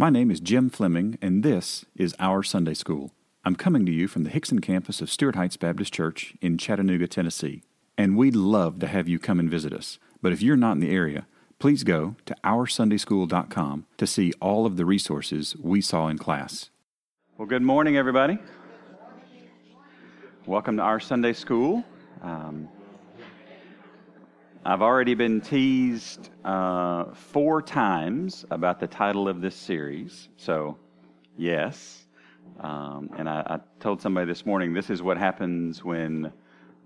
My name is Jim Fleming, and this is Our Sunday School. I'm coming to you from the Hixson campus of Stuart Heights Baptist Church in Chattanooga, Tennessee. And we'd love to have you come and visit us. But if you're not in the area, please go to OurSundaySchool.com to see all of the resources we saw in class. Well, good morning, everybody. Welcome to Our Sunday School. Um, I've already been teased uh, four times about the title of this series. So, yes. Um, and I, I, told somebody this morning this is what happens when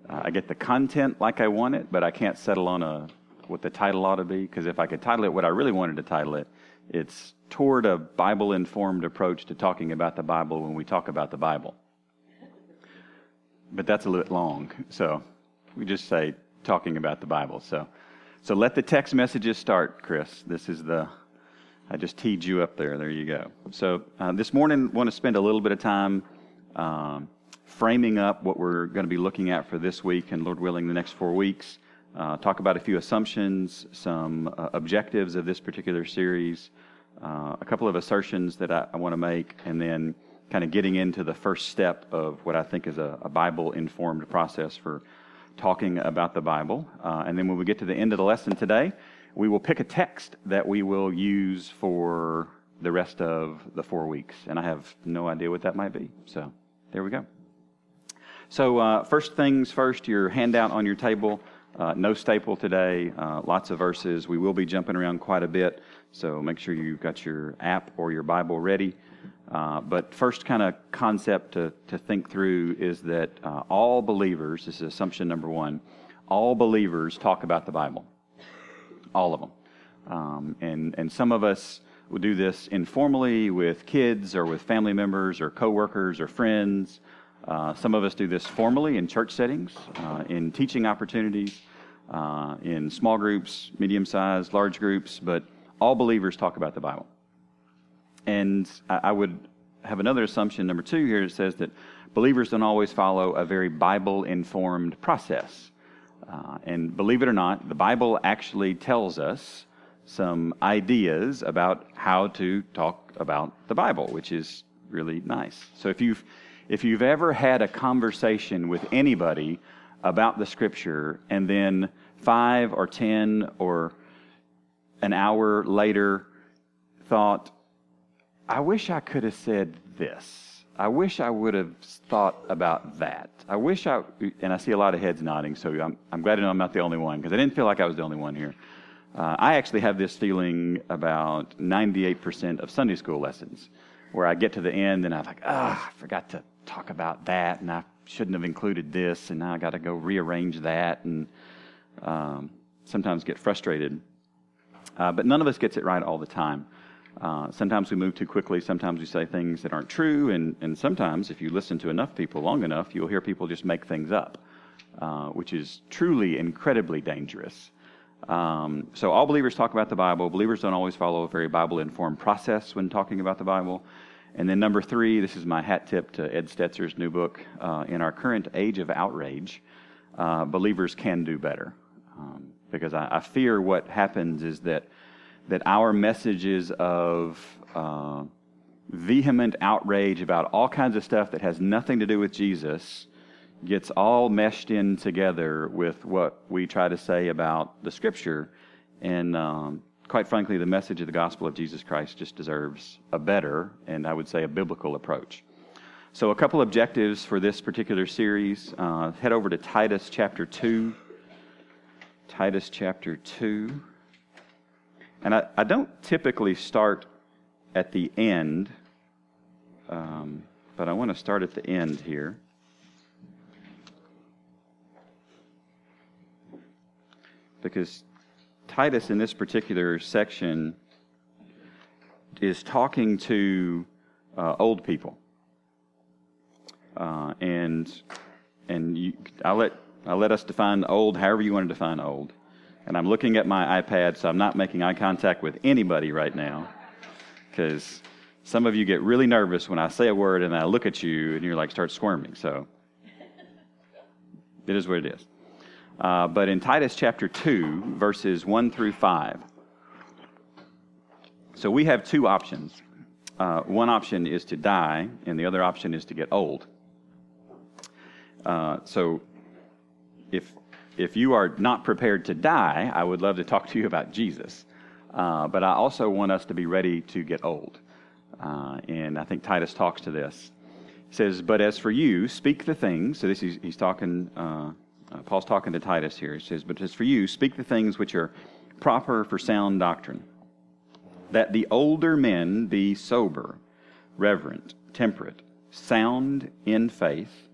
uh, I get the content like I want it, but I can't settle on a what the title ought to be. Because if I could title it what I really wanted to title it, it's toward a Bible informed approach to talking about the Bible when we talk about the Bible. But that's a little bit long. So we just say talking about the Bible. So, so let the text messages start, Chris. This is the, I just teed you up there. There you go. So uh, this morning, want to spend a little bit of time um, framing up what we're going to be looking at for this week and, Lord willing, the next four weeks. Uh, talk about a few assumptions, some uh, objectives of this particular series, uh, a couple of assertions that I, I want to make, and then kind of getting into the first step of what I think is a, a Bible informed process for talking about the Bible. Uh, and then when we get to the end of the lesson today, we will pick a text that we will use for the rest of the four weeks. And I have no idea what that might be. So there we go. So, uh, first things first, your handout on your table. Uh, no staple today, uh, lots of verses. We will be jumping around quite a bit, so make sure you've got your app or your Bible ready. Uh, but first, kind of concept to, to think through is that uh, all believers, this is assumption number one, all believers talk about the Bible. All of them. Um, and, and some of us will do this informally with kids or with family members or coworkers or friends. Uh, some of us do this formally in church settings, uh, in teaching opportunities, uh, in small groups, medium sized, large groups, but all believers talk about the Bible. And I would have another assumption, number two here, it says that believers don't always follow a very Bible informed process. Uh, and believe it or not, the Bible actually tells us some ideas about how to talk about the Bible, which is really nice. So if you've if you've ever had a conversation with anybody about the scripture and then five or ten or an hour later thought, I wish I could have said this. I wish I would have thought about that. I wish I, and I see a lot of heads nodding, so I'm, I'm glad to know I'm not the only one because I didn't feel like I was the only one here. Uh, I actually have this feeling about 98% of Sunday school lessons where I get to the end and I'm like, ah, I forgot to talk about that and I shouldn't have included this and now I got to go rearrange that and um, sometimes get frustrated. Uh, but none of us gets it right all the time. Uh, sometimes we move too quickly. Sometimes we say things that aren't true. And, and sometimes, if you listen to enough people long enough, you'll hear people just make things up, uh, which is truly incredibly dangerous. Um, so, all believers talk about the Bible. Believers don't always follow a very Bible informed process when talking about the Bible. And then, number three, this is my hat tip to Ed Stetzer's new book. Uh, in our current age of outrage, uh, believers can do better. Um, because I, I fear what happens is that that our messages of uh, vehement outrage about all kinds of stuff that has nothing to do with Jesus gets all meshed in together with what we try to say about the Scripture. And um, quite frankly, the message of the gospel of Jesus Christ just deserves a better, and I would say a biblical approach. So, a couple objectives for this particular series. Uh, head over to Titus chapter 2. Titus chapter 2. And I, I don't typically start at the end, um, but I want to start at the end here. Because Titus, in this particular section, is talking to uh, old people. Uh, and and you, I'll, let, I'll let us define old however you want to define old and I'm looking at my iPad, so I'm not making eye contact with anybody right now because some of you get really nervous when I say a word and I look at you and you're like, start squirming. So it is what it is. Uh, but in Titus chapter 2, verses 1 through 5, so we have two options. uh, one option is to die, and the other option is to get old. Uh, so, if if you are not prepared to die, I would love to talk to you about Jesus. Uh, but I also want us to be ready to get old. Uh, and I think Titus talks to this. He says, But as for you, speak the things. So this is, he's talking, uh, uh, Paul's talking to Titus here. He says, But as for you, speak the things which are proper for sound doctrine, that the older men be sober, reverent, temperate, sound in faith,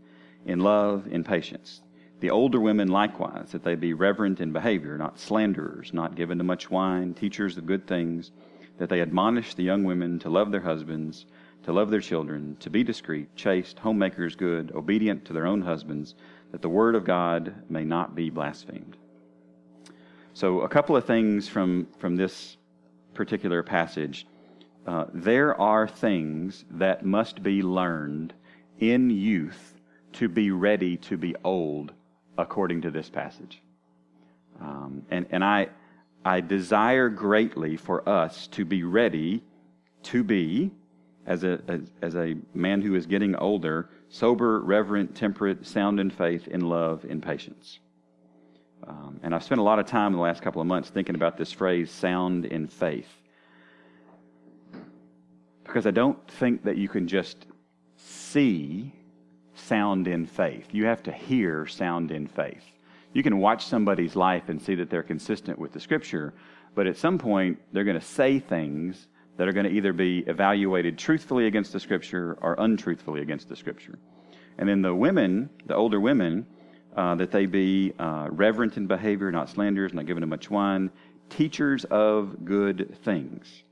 in love, in patience. The older women likewise, that they be reverent in behavior, not slanderers, not given to much wine, teachers of good things, that they admonish the young women to love their husbands, to love their children, to be discreet, chaste, homemakers good, obedient to their own husbands, that the word of God may not be blasphemed. So, a couple of things from, from this particular passage. Uh, there are things that must be learned in youth to be ready to be old according to this passage. Um, and and I, I desire greatly for us to be ready to be, as a, as, as a man who is getting older, sober, reverent, temperate, sound in faith, in love, in patience. Um, and I've spent a lot of time in the last couple of months thinking about this phrase, sound in faith. Because I don't think that you can just see sound in faith. You have to hear sound in faith. You can watch somebody's life and see that they're consistent with the scripture, but at some point they're going to say things that are going to either be evaluated truthfully against the scripture or untruthfully against the scripture. And then the women, the older women, uh, that they be uh, reverent in behavior, not slanderers, not given to much wine, teachers of good things.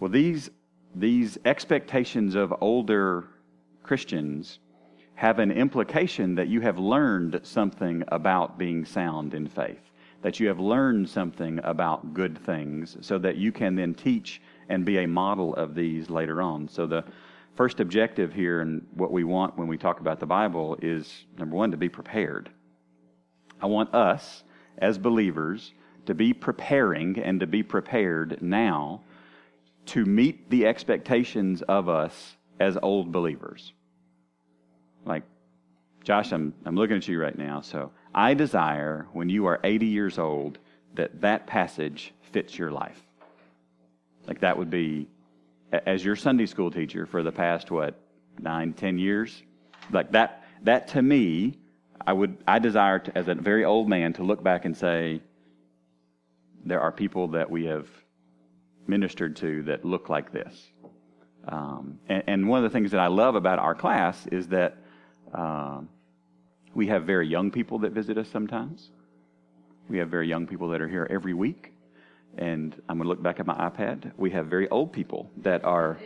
Well, these, these expectations of older Christians have an implication that you have learned something about being sound in faith, that you have learned something about good things, so that you can then teach and be a model of these later on. So, the first objective here and what we want when we talk about the Bible is number one, to be prepared. I want us as believers to be preparing and to be prepared now to meet the expectations of us as old believers. Like, Josh, I'm, I'm looking at you right now. So I desire when you are 80 years old that that passage fits your life. Like, that would be, as your Sunday school teacher for the past, what, nine, ten years? Like, that, that to me, I would, I desire to, as a very old man to look back and say, there are people that we have ministered to that look like this. Um, and, and, one of the things that I love about our class is that um, we have very young people that visit us sometimes. We have very young people that are here every week. And I'm going to look back at my iPad. We have very old people that are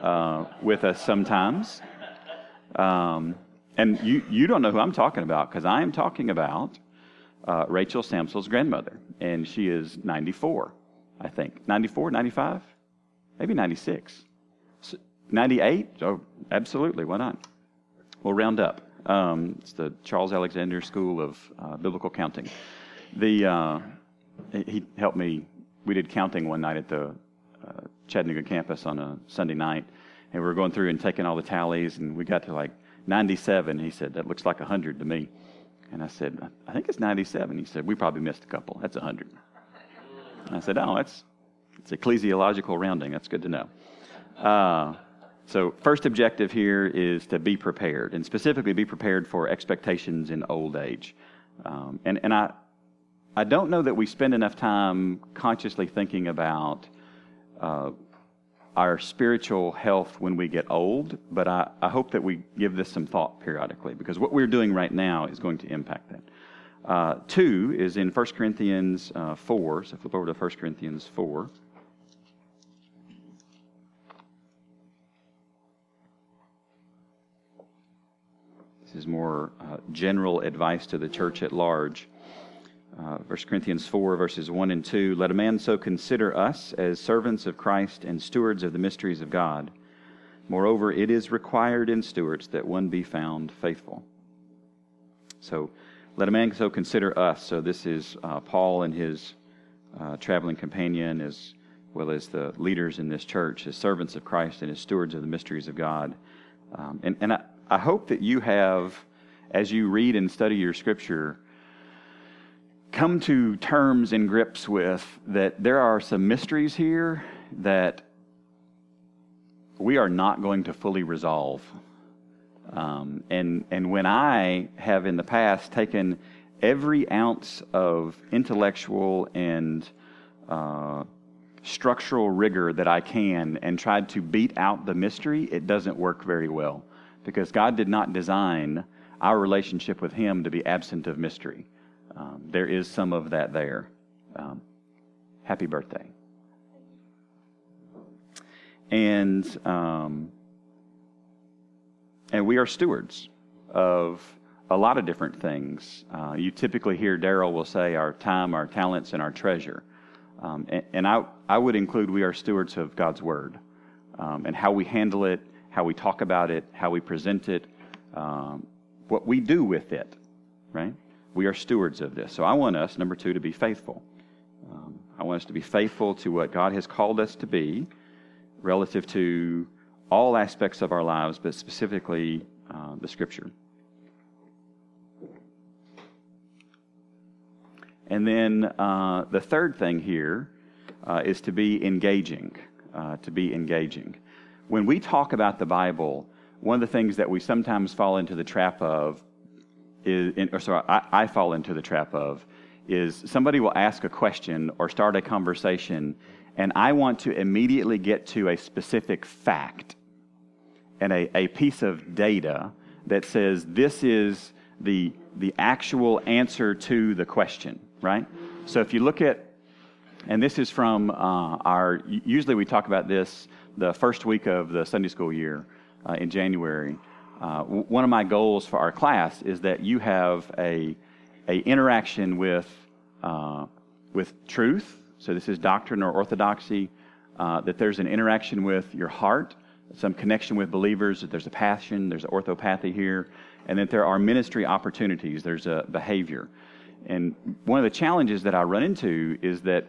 uh, with us sometimes. Um, and you, you don't know who I'm talking about because I am talking about uh, Rachel Samsel's grandmother. And she is 94, I think. 94, 95? Maybe 96. 98? Oh, absolutely. Why not? We'll round up. Um, it's the Charles Alexander School of uh, Biblical Counting. The uh, he helped me. We did counting one night at the uh, Chattanooga campus on a Sunday night, and we were going through and taking all the tallies, and we got to like 97. He said that looks like 100 to me, and I said I think it's 97. He said we probably missed a couple. That's 100. And I said oh that's it's ecclesiological rounding. That's good to know. So, first objective here is to be prepared, and specifically be prepared for expectations in old age. Um, and and I, I don't know that we spend enough time consciously thinking about uh, our spiritual health when we get old, but I, I hope that we give this some thought periodically because what we're doing right now is going to impact that. Uh, two is in 1 Corinthians uh, 4, so flip over to 1 Corinthians 4. More uh, general advice to the church at large. Uh, 1 Corinthians 4, verses 1 and 2 Let a man so consider us as servants of Christ and stewards of the mysteries of God. Moreover, it is required in stewards that one be found faithful. So, let a man so consider us. So, this is uh, Paul and his uh, traveling companion as well as the leaders in this church, as servants of Christ and as stewards of the mysteries of God. Um, and and I, I hope that you have, as you read and study your scripture, come to terms and grips with that there are some mysteries here that we are not going to fully resolve. Um, and, and when I have in the past taken every ounce of intellectual and uh, structural rigor that I can and tried to beat out the mystery, it doesn't work very well. Because God did not design our relationship with Him to be absent of mystery. Um, there is some of that there. Um, happy birthday. And, um, and we are stewards of a lot of different things. Uh, you typically hear Daryl will say our time, our talents, and our treasure. Um, and, and I, I would include we are stewards of God's Word um, and how we handle it, how we talk about it, how we present it, um, what we do with it, right? We are stewards of this. So I want us, number two, to be faithful. Um, I want us to be faithful to what God has called us to be relative to all aspects of our lives, but specifically uh, the Scripture. And then uh, the third thing here uh, is to be engaging. Uh, to be engaging. When we talk about the Bible, one of the things that we sometimes fall into the trap of is, or sorry, I, I fall into the trap of, is somebody will ask a question or start a conversation, and I want to immediately get to a specific fact and a, a piece of data that says this is the, the actual answer to the question right? So if you look at, and this is from uh, our, usually we talk about this the first week of the Sunday school year uh, in January. Uh, one of my goals for our class is that you have a, a interaction with, uh, with truth. So this is doctrine or orthodoxy. Uh, that there's an interaction with your heart, some connection with believers. That there's a passion. There's orthopathy here, and that there are ministry opportunities. There's a behavior. And one of the challenges that I run into is that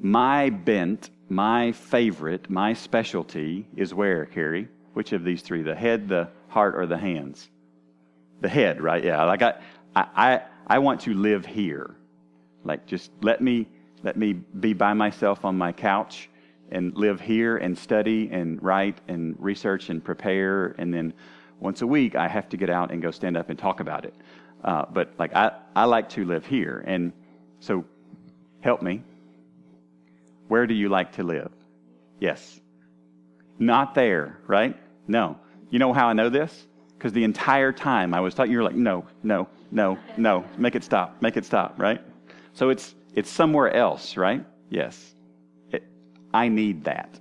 my bent, my favorite, my specialty is where, Carrie? Which of these three? The head, the heart, or the hands? The head, right? Yeah. Like I, I, I want to live here. Like just let me, let me be by myself on my couch and live here and study and write and research and prepare. And then once a week, I have to get out and go stand up and talk about it. Uh, but like I, I like to live here. And so help me. Where do you like to live? Yes. Not there, right? No. You know how I know this? Because the entire time I was talking, you're like, no, no, no, no. Make it stop. Make it stop, right? So it's it's somewhere else, right? Yes. It, I need that.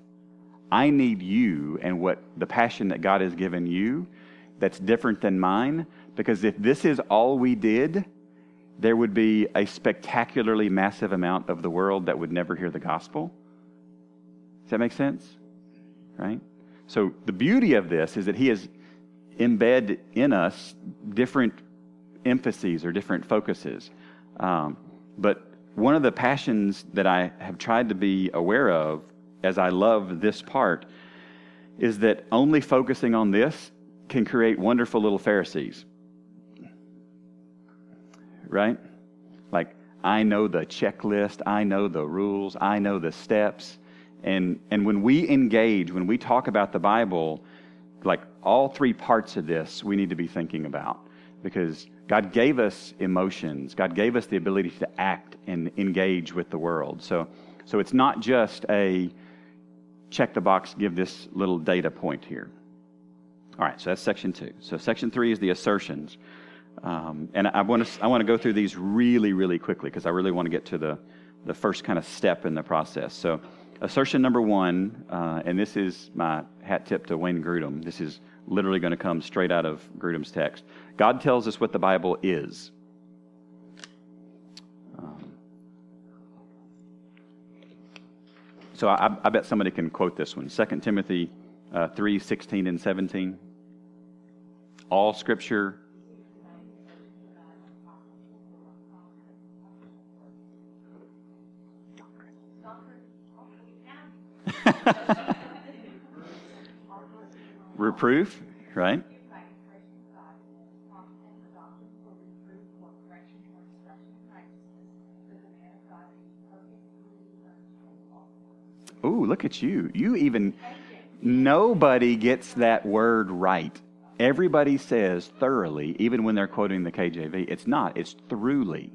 I need you and what the passion that God has given you that's different than mine because if this is all we did, there would be a spectacularly massive amount of the world that would never hear the gospel. Does that make sense? Right? So the beauty of this is that he has embedded in us different emphases or different focuses. Um, but one of the passions that I have tried to be aware of as I love this part is that only focusing on this can create wonderful little Pharisees right? Like, I know the checklist, I know the rules, I know the steps. And, and when we engage, when we talk about the Bible, like all three parts of this, we need to be thinking about because God gave us emotions. God gave us the ability to act and engage with the world. So, so it's not just a check the box, give this little data point here. All right, so that's section two. So section three is the assertions. Um, and I want to I want to go through these really really quickly because I really want to get to the the first kind of step in the process. So, assertion number one, uh, and this is my hat tip to Wayne Grudem. This is literally going to come straight out of Grudem's text. God tells us what the Bible is. Um, so I, I, bet somebody can quote this one. 2 Timothy uh, 3, 16 and 17. All scripture Reproof, right? Ooh, look at you. You even, nobody gets that word right. Everybody says thoroughly, even when they're quoting the KJV. It's not, it's throughly.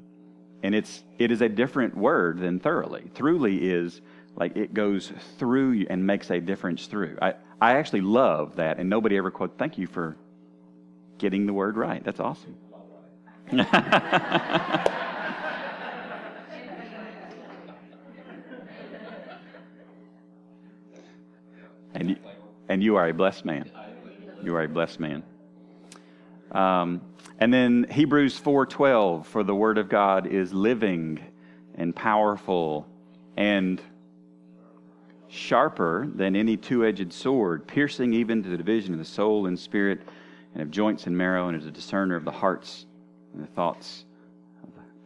And it's, it is a different word than thoroughly. Throughly is like it goes through you and makes a difference through. I, I actually love that, and nobody ever quote, thank you for getting the word right. That's awesome. and, you, and you are a blessed man. You are a blessed man. Um, and then Hebrews 4:12 for the word of God is living and powerful and sharper than any two-edged sword, piercing even to the division of the soul and spirit and of joints and marrow and is a discerner of the hearts and the thoughts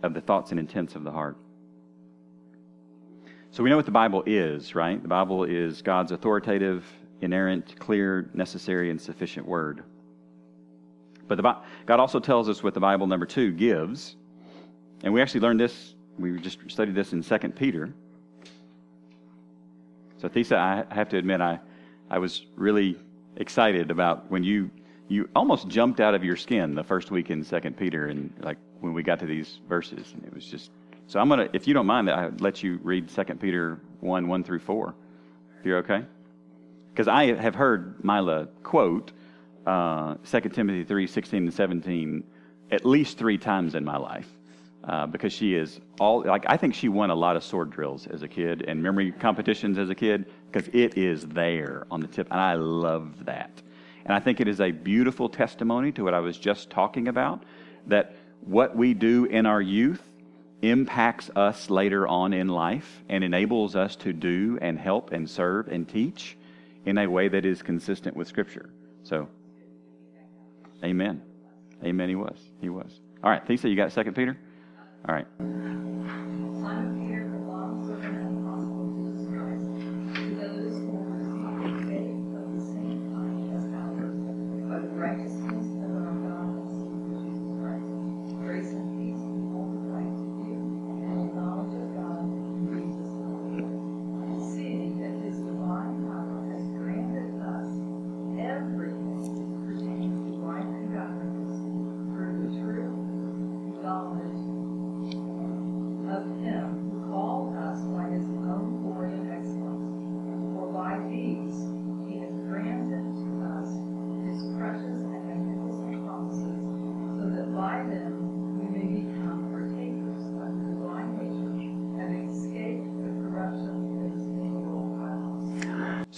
of the thoughts and intents of the heart. So we know what the Bible is, right? The Bible is God's authoritative, inerrant, clear, necessary, and sufficient word. But the, God also tells us what the Bible, number two, gives. And we actually learned this, we just studied this in 2 Peter. So, Thisa, I have to admit, I, I was really excited about when you you almost jumped out of your skin the first week in Second Peter, and like when we got to these verses, and it was just. So I'm gonna, if you don't mind, I let you read Second Peter one one through four. If you're okay, because I have heard Mila quote uh, 2 Timothy three sixteen and 17 at least three times in my life. Uh, because she is all like I think she won a lot of sword drills as a kid and memory competitions as a kid because it is there on the tip, and I love that. And I think it is a beautiful testimony to what I was just talking about that what we do in our youth impacts us later on in life and enables us to do and help and serve and teach in a way that is consistent with Scripture. So, amen. Amen, he was. He was. All right, Thesa, you got Second Peter? All right.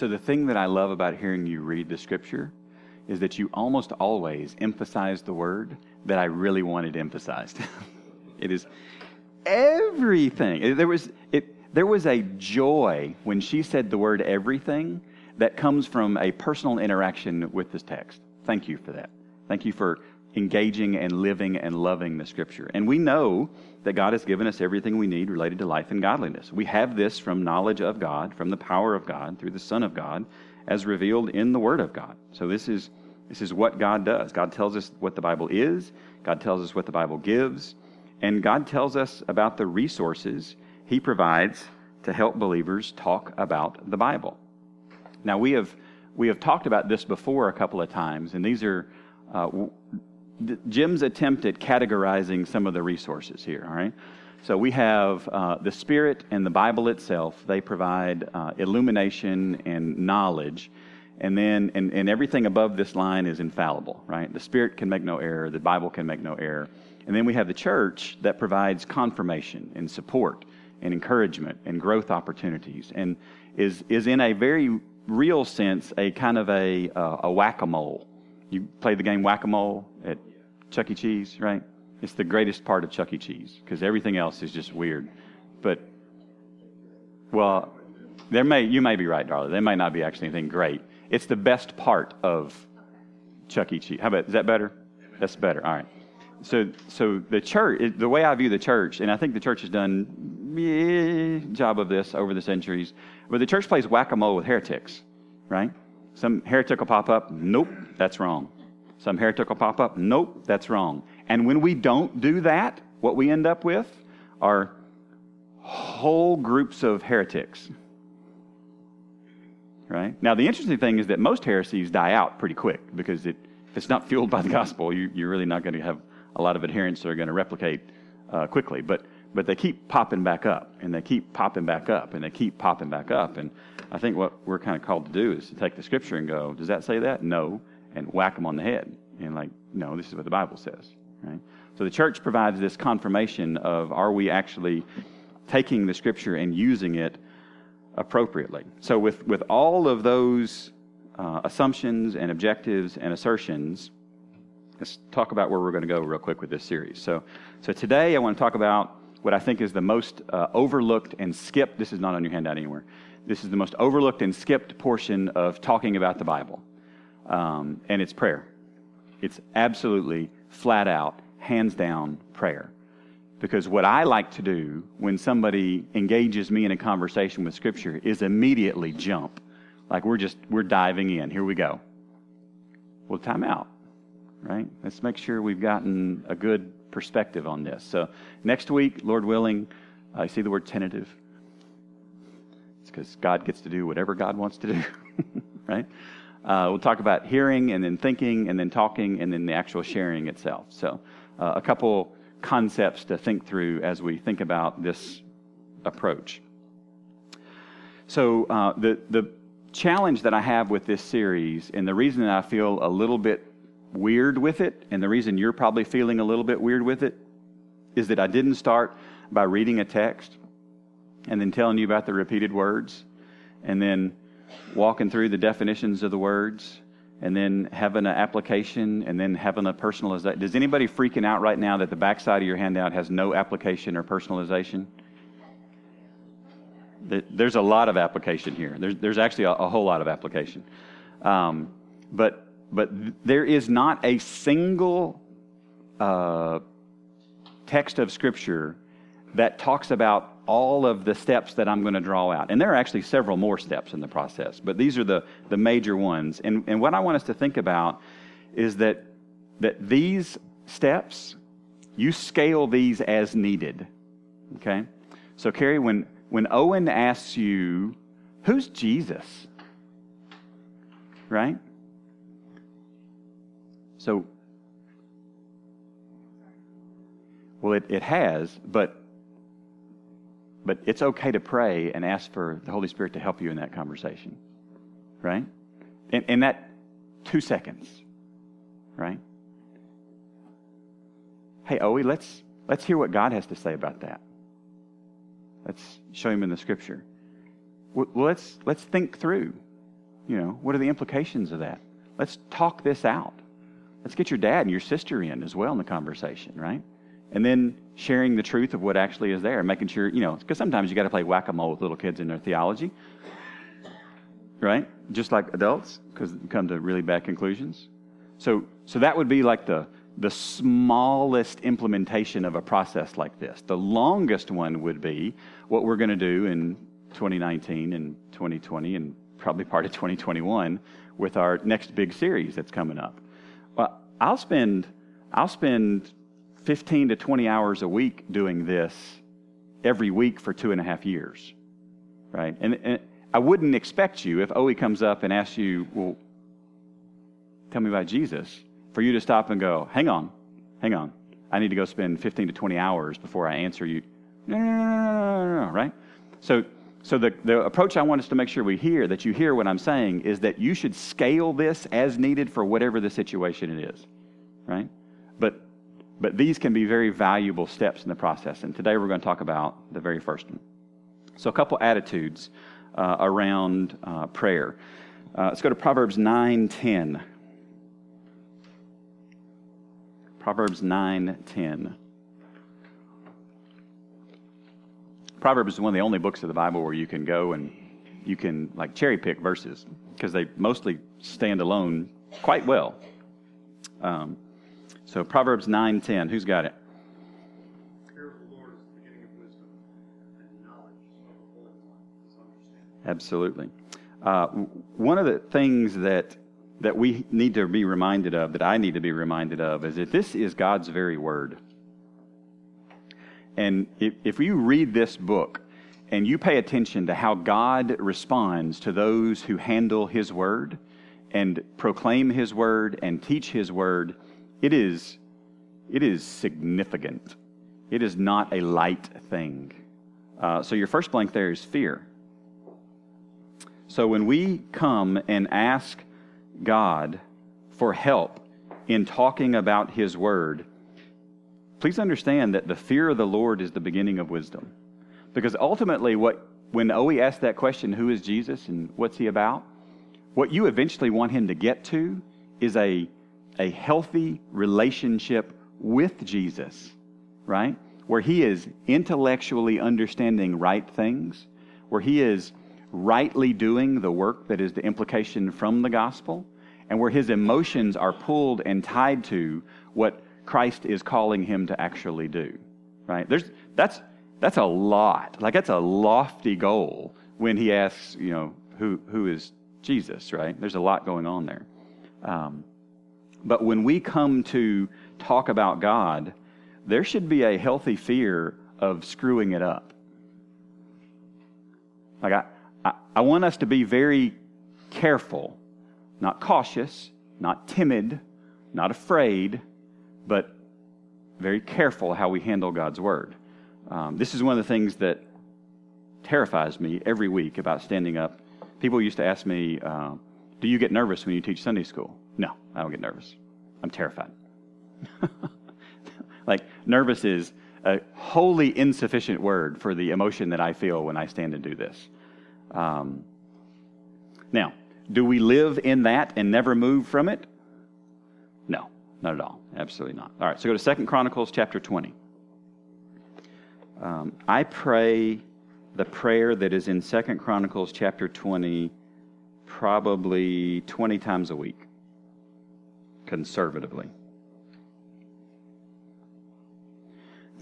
So, the thing that I love about hearing you read the scripture is that you almost always emphasize the word that I really wanted emphasized. it is everything. There was, it, there was a joy when she said the word everything that comes from a personal interaction with this text. Thank you for that. Thank you for engaging and living and loving the scripture. And we know that God has given us everything we need related to life and godliness. We have this from knowledge of God, from the power of God, through the Son of God, as revealed in the Word of God. So this is this is what God does. God tells us what the Bible is, God tells us what the Bible gives, and God tells us about the resources He provides to help believers talk about the Bible. Now we have we have talked about this before a couple of times, and these are uh, Jim's attempt at categorizing some of the resources here, all right? So we have uh, the Spirit and the Bible itself. They provide uh, illumination and knowledge. And then, and, and everything above this line is infallible, right? The Spirit can make no error. The Bible can make no error. And then we have the church that provides confirmation and support and encouragement and growth opportunities and is, is in a very real sense a kind of a, uh, a whack-a-mole. You play the game whack-a-mole at Chuck E. Cheese, right? It's the greatest part of Chuck E. Cheese because everything else is just weird. But, well, there may you may be right, darling. There may not be actually anything great. It's the best part of Chuck E. Cheese. How about is that better? That's better. All right. so, so the church, the way I view the church, and I think the church has done a job of this over the centuries, but the church plays whack-a-mole with heretics, right? Some heretic will pop up, nope, that's wrong. Some heretic will pop up, nope, that's wrong. And when we don't do that, what we end up with are whole groups of heretics. Right? Now, the interesting thing is that most heresies die out pretty quick because it, if it's not fueled by the gospel, you, are really not going to have a lot of adherents that are going to replicate uh, quickly. But, but they keep popping back up, and they keep popping back up, and they keep popping back up. And I think what we're kind of called to do is to take the scripture and go, does that say that? No. And whack them on the head. And like, no, this is what the Bible says. Right? So the church provides this confirmation of are we actually taking the scripture and using it appropriately. So with, with all of those uh, assumptions and objectives and assertions, let's talk about where we're going to go real quick with this series. So, so today I want to talk about what I think is the most uh, overlooked and skipped. This is not on your handout anywhere. This is the most overlooked and skipped portion of talking about the Bible, um, and it's prayer. It's absolutely flat out hands down prayer. Because what I like to do when somebody engages me in a conversation with Scripture is immediately jump. Like we're just, we're diving in. Here we go. Well, time out, right? Let's make sure we've gotten a good perspective on this. So next week, Lord willing, I see the word tentative. It's because God gets to do whatever God wants to do, right? Uh, we'll talk about hearing and then thinking and then talking and then the actual sharing itself. So uh, a couple concepts to think through as we think about this approach. So, uh, the, the challenge that I have with this series, and the reason that I feel a little bit weird with it, and the reason you're probably feeling a little bit weird with it, is that I didn't start by reading a text and then telling you about the repeated words and then walking through the definitions of the words and then having an application and then having a personalization. Does anybody freaking out right now that the backside of your handout has no application or personalization? There's a lot of application here. There's, there's actually a, a whole lot of application. Um, but, but there is not a single uh, text of Scripture that talks about all of the steps that I'm going to draw out. And there are actually several more steps in the process, but these are the, the major ones. And, and what I want us to think about is that, that these steps, you scale these as needed. Okay? So, Carrie, when, when Owen asks you, who's Jesus? Right? So, well, it, it has, but but it's okay to pray and ask for the Holy Spirit to help you in that conversation, right? In, in that two seconds, right? Hey, Owie, let's, let's hear what God has to say about that. Let's show him in the scripture. Well, let's, let's think through, you know, what are the implications of that? Let's talk this out. Let's get your dad and your sister in as well in the conversation, right? And then sharing the truth of what actually is there, making sure, you know, because sometimes you got to play whack a mole with little kids in their theology, right? Just like adults, because come to really bad conclusions. So, so that would be like the the smallest implementation of a process like this. The longest one would be what we're going to do in 2019 and 2020 and probably part of 2021 with our next big series that's coming up. Well, I'll spend I'll spend 15 to 20 hours a week doing this every week for two and a half years, right? And, and I wouldn't expect you, if Owie comes up and asks you, well, tell me about Jesus, for you to stop and go, hang on, hang on. I need to go spend 15 to 20 hours before I answer you. No, no, no, no, no, no, right? So, so the, the approach I want us to make sure we hear, that you hear what I'm saying, is that you should scale this as needed for whatever the situation it is, right? But but these can be very valuable steps in the process. And today we're going to talk about the very first one. So, a couple attitudes uh, around uh, prayer. Uh, let's go to Proverbs 9:10. Proverbs 9:10. Proverbs is one of the only books of the Bible where you can go and you can like cherry pick verses because they mostly stand alone quite well. Um, So Proverbs 9:10, who's got it? Absolutely. Uh, one of the things that that we need to be reminded of, that I need to be reminded of, is that this is God's very word. And if, if you read this book and you pay attention to how God responds to those who handle His word and proclaim His word and teach His word, it is, it is significant. It is not a light thing. Uh, so your first blank there is fear. So when we come and ask God for help in talking about His Word, please understand that the fear of the Lord is the beginning of wisdom. Because ultimately, what when Oe asked that question, who is Jesus and what's he about? What you eventually want him to get to is a, a healthy relationship with Jesus, right? Where he is intellectually understanding right things, where he is rightly doing the work that is the implication from the gospel, and where his emotions are pulled and tied to what Christ is calling him to actually do. Right? There's that's that's a lot. Like that's a lofty goal when he asks, you know, who who is Jesus, right? There's a lot going on there. Um, but when we come to talk about God, there should be a healthy fear of screwing it up. Like I, I, I want us to be very careful, not cautious, not timid, not afraid, but very careful how we handle God's word. Um, this is one of the things that terrifies me every week about standing up. People used to ask me, uh, Do you get nervous when you teach Sunday school? No, I don't get nervous. I'm terrified. like, nervous is a wholly insufficient word for the emotion that I feel when I stand and do this. Um, now, do we live in that and never move from it? No, not at all. Absolutely not. All right, so go to Second Chronicles chapter 20. Um, I pray the prayer that is in Second Chronicles chapter 20 probably 20 times a week, conservatively.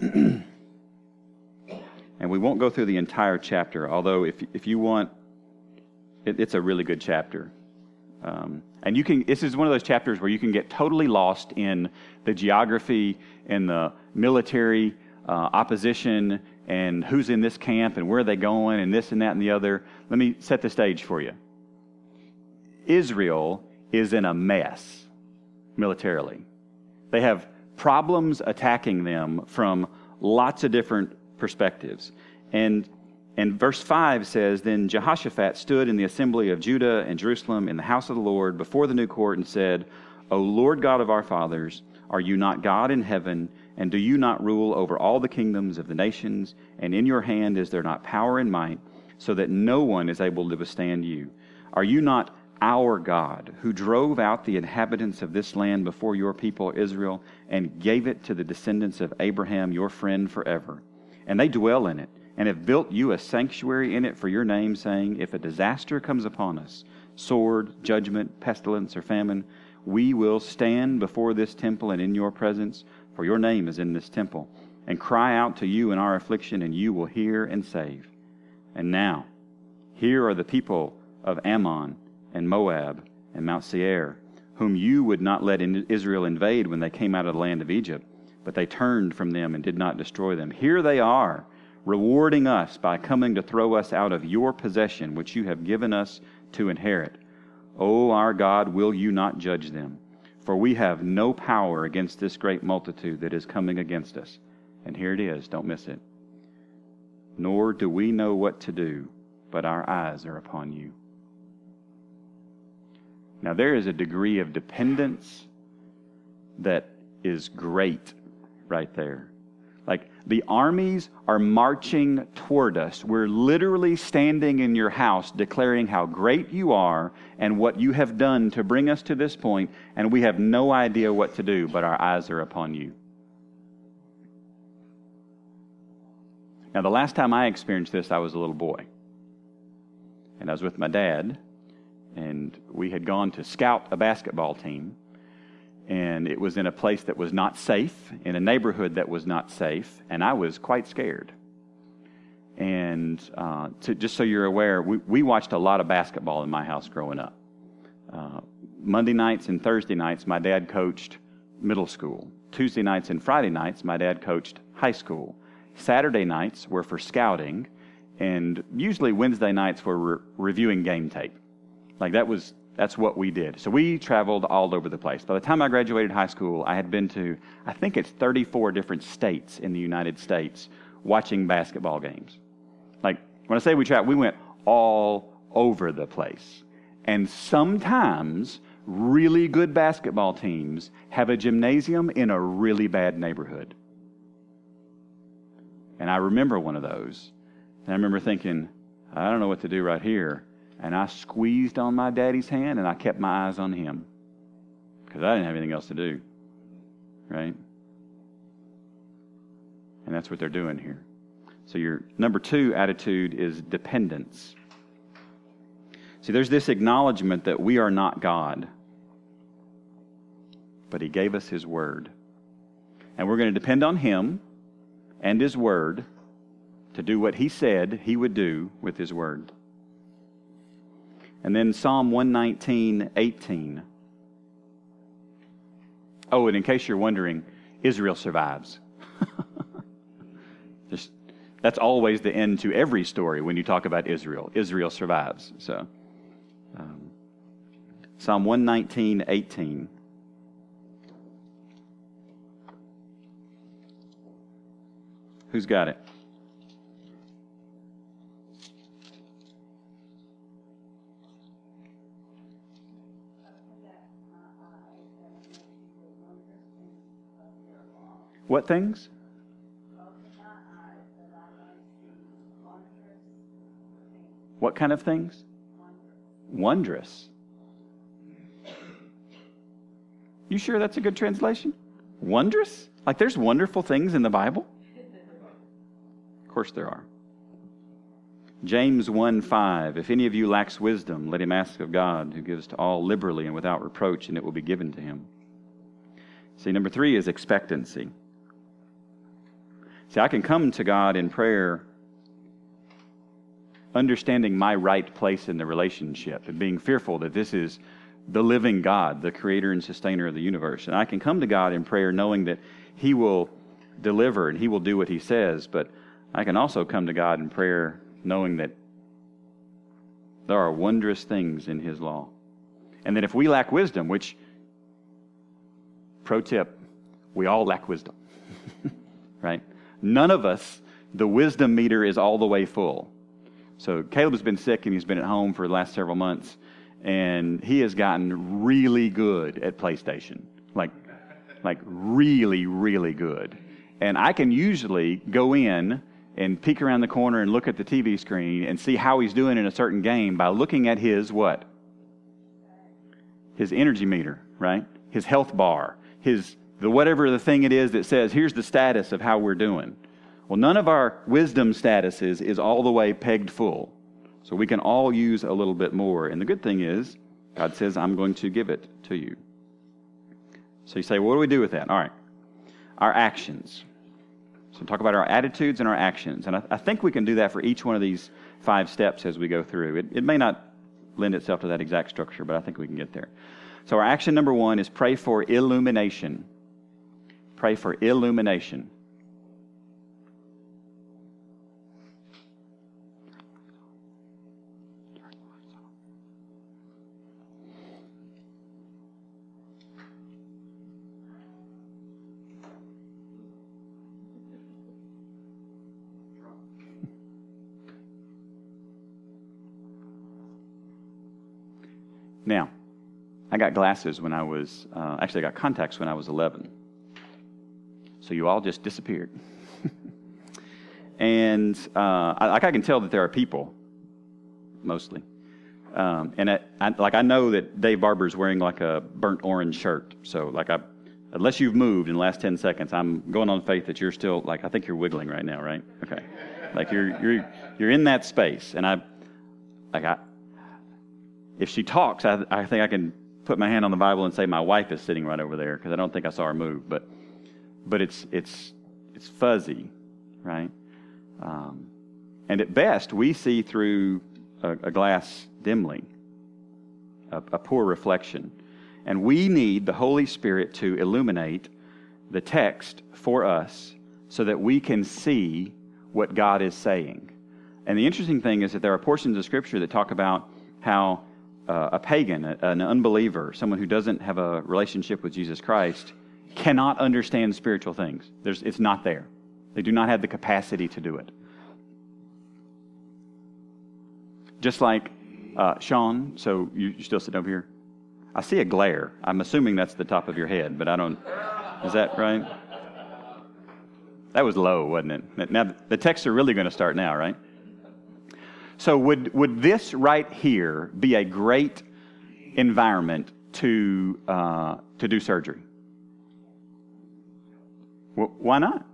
and we won't go through the entire chapter, although if, if you want, it, it's a really good chapter. Um, and you can, this is one of those chapters where you can get totally lost in the geography and the military uh, opposition and who's in this camp and where are they going and this and that and the other. Let me set the stage for you. Israel is in a mess militarily. They have problems attacking them from lots of different perspectives. And and verse 5 says Then Jehoshaphat stood in the assembly of Judah and Jerusalem in the house of the Lord before the new court and said, O Lord God of our fathers, are you not God in heaven? And do you not rule over all the kingdoms of the nations? And in your hand is there not power and might, so that no one is able to withstand you? Are you not our God, who drove out the inhabitants of this land before your people Israel, and gave it to the descendants of Abraham, your friend, forever? And they dwell in it and have built you a sanctuary in it for your name, saying, If a disaster comes upon us, sword, judgment, pestilence, or famine, we will stand before this temple and in your presence, for your name is in this temple, and cry out to you in our affliction, and you will hear and save. And now, here are the people of Ammon and Moab and Mount Seir, whom you would not let Israel invade when they came out of the land of Egypt, but they turned from them and did not destroy them. Here they are rewarding us by coming to throw us out of your possession, which you have given us to inherit. O our God, will you not judge them? For we have no power against this great multitude that is coming against us. And here it is, don't miss it. Nor do we know what to do, but our eyes are upon you. Now, there is a degree of dependence that is great right there. Like the armies are marching toward us. We're literally standing in your house declaring how great you are and what you have done to bring us to this point, and we have no idea what to do, but our eyes are upon you. Now, the last time I experienced this, I was a little boy. And I was with my dad, and we had gone to scout a basketball team. And it was in a place that was not safe, in a neighborhood that was not safe, and I was quite scared. And uh, to, just so you're aware, we, we watched a lot of basketball in my house growing up. Uh, Monday nights and Thursday nights, my dad coached middle school. Tuesday nights and Friday nights, my dad coached high school. Saturday nights were for scouting, and usually Wednesday nights were re- reviewing game tape. Like that was that's what we did. So we traveled all over the place. By the time I graduated high school, I had been to I think it's 34 different states in the United States watching basketball games. Like when I say we traveled, we went all over the place. And sometimes really good basketball teams have a gymnasium in a really bad neighborhood. And I remember one of those. And I remember thinking, I don't know what to do right here. And I squeezed on my daddy's hand and I kept my eyes on him because I didn't have anything else to do. Right? And that's what they're doing here. So, your number two attitude is dependence. See, there's this acknowledgement that we are not God, but He gave us His Word. And we're going to depend on Him and His Word to do what He said He would do with His Word. And then Psalm 119, 18. Oh, and in case you're wondering, Israel survives. Just, that's always the end to every story when you talk about Israel. Israel survives. So, um, Psalm 119, 18. Who's got it? What things? What kind of things? Wondrous. You sure that's a good translation? Wondrous? Like there's wonderful things in the Bible? Of course there are. James 1 5. If any of you lacks wisdom, let him ask of God, who gives to all liberally and without reproach, and it will be given to him. See, number three is expectancy. See, I can come to God in prayer understanding my right place in the relationship and being fearful that this is the living God, the creator and sustainer of the universe. And I can come to God in prayer knowing that He will deliver and He will do what He says, but I can also come to God in prayer knowing that there are wondrous things in His law. And that if we lack wisdom, which, pro tip, we all lack wisdom, right? None of us, the wisdom meter is all the way full. So Caleb's been sick and he's been at home for the last several months, and he has gotten really good at PlayStation. Like, like really, really good. And I can usually go in and peek around the corner and look at the TV screen and see how he's doing in a certain game by looking at his what? His energy meter, right? His health bar, his the whatever the thing it is that says, here's the status of how we're doing. Well, none of our wisdom statuses is all the way pegged full. So we can all use a little bit more. And the good thing is, God says, I'm going to give it to you. So you say, well, what do we do with that? All right. Our actions. So talk about our attitudes and our actions. And I, I, think we can do that for each one of these five steps as we go through. It, it may not lend itself to that exact structure, but I think we can get there. So our action number one is pray for illumination. Pray for illumination. Now, I got glasses when I was, uh, actually, I got contacts when I was 11. So you all just disappeared. and uh, I, like I can tell that there are people, mostly. Um, and I, I, like I know that Dave Barber's wearing like a burnt orange shirt. So like I, unless you've moved in the last 10 seconds, I'm going on faith that you're still like I think you're wiggling right now, right? Okay. Like you're you're you're in that space, and I like I. If she talks, I, I think I can put my hand on the Bible and say my wife is sitting right over there because I don't think I saw her move, but but it's it's it's fuzzy, right? Um, and at best, we see through a, a glass dimly, a, a poor reflection, and we need the Holy Spirit to illuminate the text for us so that we can see what God is saying. And the interesting thing is that there are portions of Scripture that talk about how uh, a pagan, an unbeliever, someone who doesn't have a relationship with Jesus Christ, cannot understand spiritual things. There's, it's not there. They do not have the capacity to do it. Just like uh, Sean, so you, you still sitting over here? I see a glare. I'm assuming that's the top of your head, but I don't. Is that right? That was low, wasn't it? Now, the texts are really going to start now, right? So, would, would this right here be a great environment to, uh, to do surgery? Well, why not?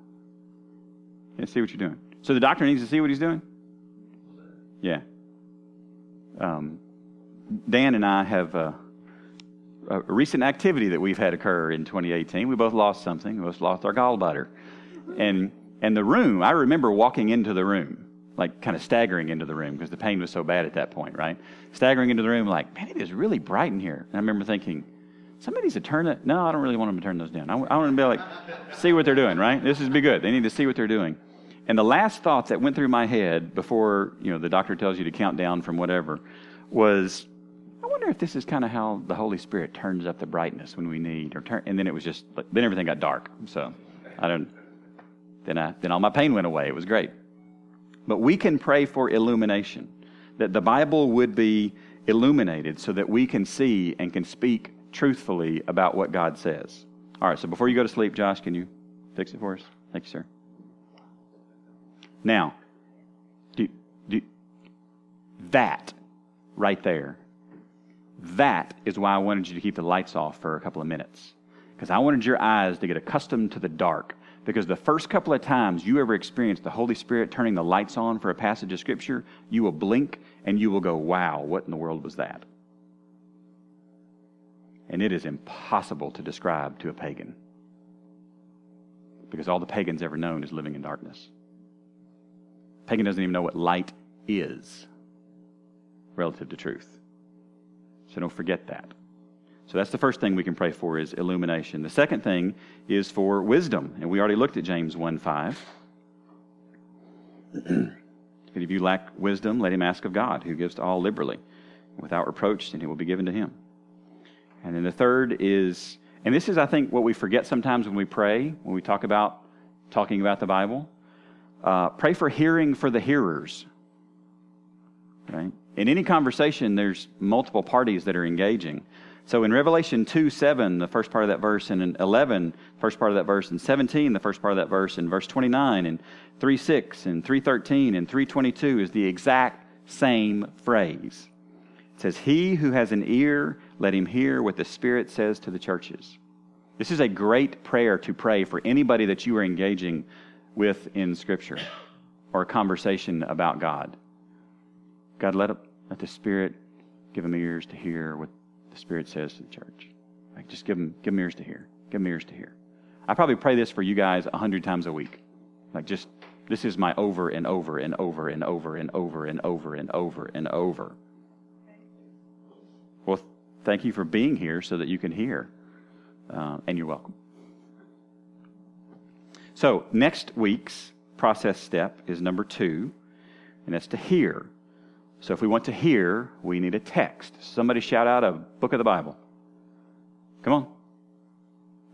Yeah, see what you're doing. So, the doctor needs to see what he's doing? Yeah. Um, Dan and I have uh, a recent activity that we've had occur in 2018. We both lost something. We both lost our gallbladder. And, and the room, I remember walking into the room like kind of staggering into the room because the pain was so bad at that point, right? Staggering into the room, like, man, it is really bright in here. And I remember thinking, somebody needs to turn it. No, I don't really want them to turn those down. I, I want to be like, see what they're doing, right? This is be good. They need to see what they're doing. And the last thought that went through my head before, you know, the doctor tells you to count down from whatever was, I wonder if this is kind of how the Holy Spirit turns up the brightness when we need, or turn. And then it was just, then everything got dark. So I don't. Then I, then all my pain went away. It was great. But we can pray for illumination, that the Bible would be illuminated so that we can see and can speak truthfully about what God says. All right, so before you go to sleep, Josh, can you fix it for us? Thank you, sir. Now, do, do, that right there, that is why I wanted you to keep the lights off for a couple of minutes. Because I wanted your eyes to get accustomed to the dark because the first couple of times you ever experience the Holy Spirit turning the lights on for a passage of Scripture, you will blink and you will go, wow, what in the world was that? And it is impossible to describe to a pagan because all the pagan's ever known is living in darkness. Pagan doesn't even know what light is relative to truth. So don't forget that. So that's the first thing we can pray for is illumination. The second thing is for wisdom, and we already looked at James 1 5. if you lack wisdom, let him ask of God, who gives to all liberally, without reproach, and it will be given to him. And then the third is, and this is, I think, what we forget sometimes when we pray, when we talk about talking about the Bible. Uh, pray for hearing for the hearers. Right? In any conversation, there's multiple parties that are engaging. So in Revelation 2 7, the first part of that verse, and in 11, first part of that verse, and 17, the first part of that verse, and verse 29, and 3 6, and 313, and 322 is the exact same phrase. It says, He who has an ear, let him hear what the Spirit says to the churches. This is a great prayer to pray for anybody that you are engaging with in Scripture or a conversation about God. God, let, let the Spirit give them ears to hear what the Spirit says to the church. Like, just give them, give ears to hear. Give them ears to hear. I probably pray this for you guys a hundred times a week. Like, just, this is my over and over and over and over and over and over and over and over. Well, thank you for being here so that you can hear. Uh, and you're welcome. So, next week's process step is number two, and that's to hear. So if we want to hear, we need a text. Somebody shout out a book of the Bible. Come on.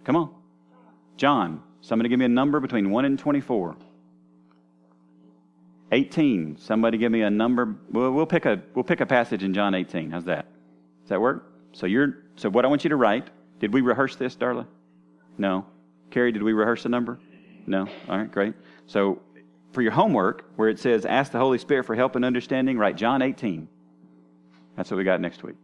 Come on. John, somebody give me a number between 1 and 24. 18. Somebody give me a number. We'll, we'll, pick a, we'll pick a passage in John 18. How's that? Does that work? So you're so what I want you to write. Did we rehearse this, Darla? No. Carrie, did we rehearse the number? No. All right, great. So for your homework, where it says, Ask the Holy Spirit for help and understanding, write John 18. That's what we got next week.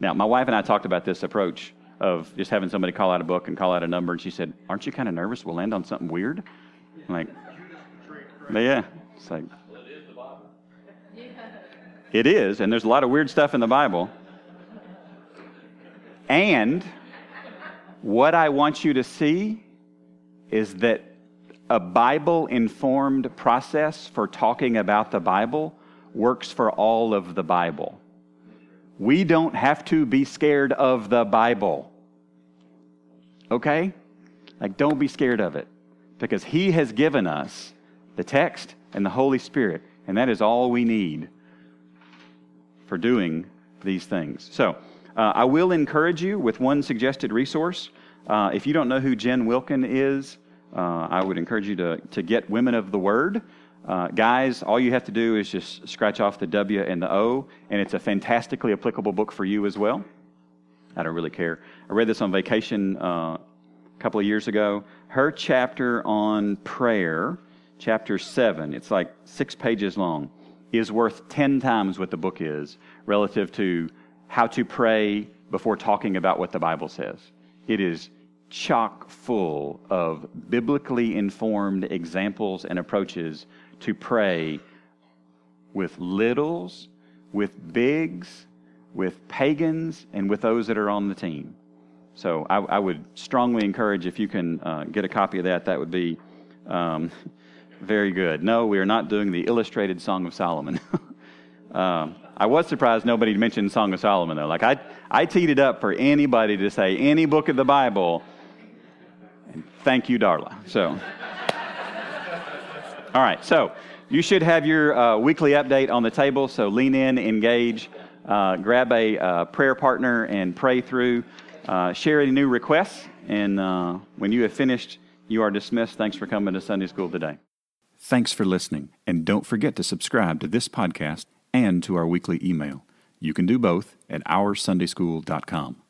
Now, my wife and I talked about this approach of just having somebody call out a book and call out a number, and she said, Aren't you kind of nervous we'll land on something weird? I'm like, yeah. It's like, It is, and there's a lot of weird stuff in the Bible. And what I want you to see is that a Bible informed process for talking about the Bible works for all of the Bible. We don't have to be scared of the Bible. Okay? Like, don't be scared of it because He has given us the text and the Holy Spirit, and that is all we need for doing these things. So, uh, I will encourage you with one suggested resource. Uh, if you don't know who Jen Wilkin is, uh, I would encourage you to, to get Women of the Word. Uh, guys, all you have to do is just scratch off the W and the O, and it's a fantastically applicable book for you as well. I don't really care. I read this on vacation uh, a couple of years ago. Her chapter on prayer, chapter 7, it's like six pages long, is worth 10 times what the book is relative to how to pray before talking about what the Bible says. It is chock full of biblically informed examples and approaches to pray with littles, with bigs, with pagans, and with those that are on the team. So I, I would strongly encourage if you can uh, get a copy of that, that would be um, very good. No, we are not doing the illustrated Song of Solomon. um, I was surprised nobody mentioned Song of Solomon, though. Like, I, I teed it up for anybody to say any book of the Bible. And thank you, Darla. So. All right, so you should have your uh, weekly update on the table, so lean in, engage, uh, grab a uh, prayer partner, and pray through. Uh, share any new requests, and uh, when you have finished, you are dismissed. Thanks for coming to Sunday School today. Thanks for listening, and don't forget to subscribe to this podcast and to our weekly email. You can do both at oursundayschool.com.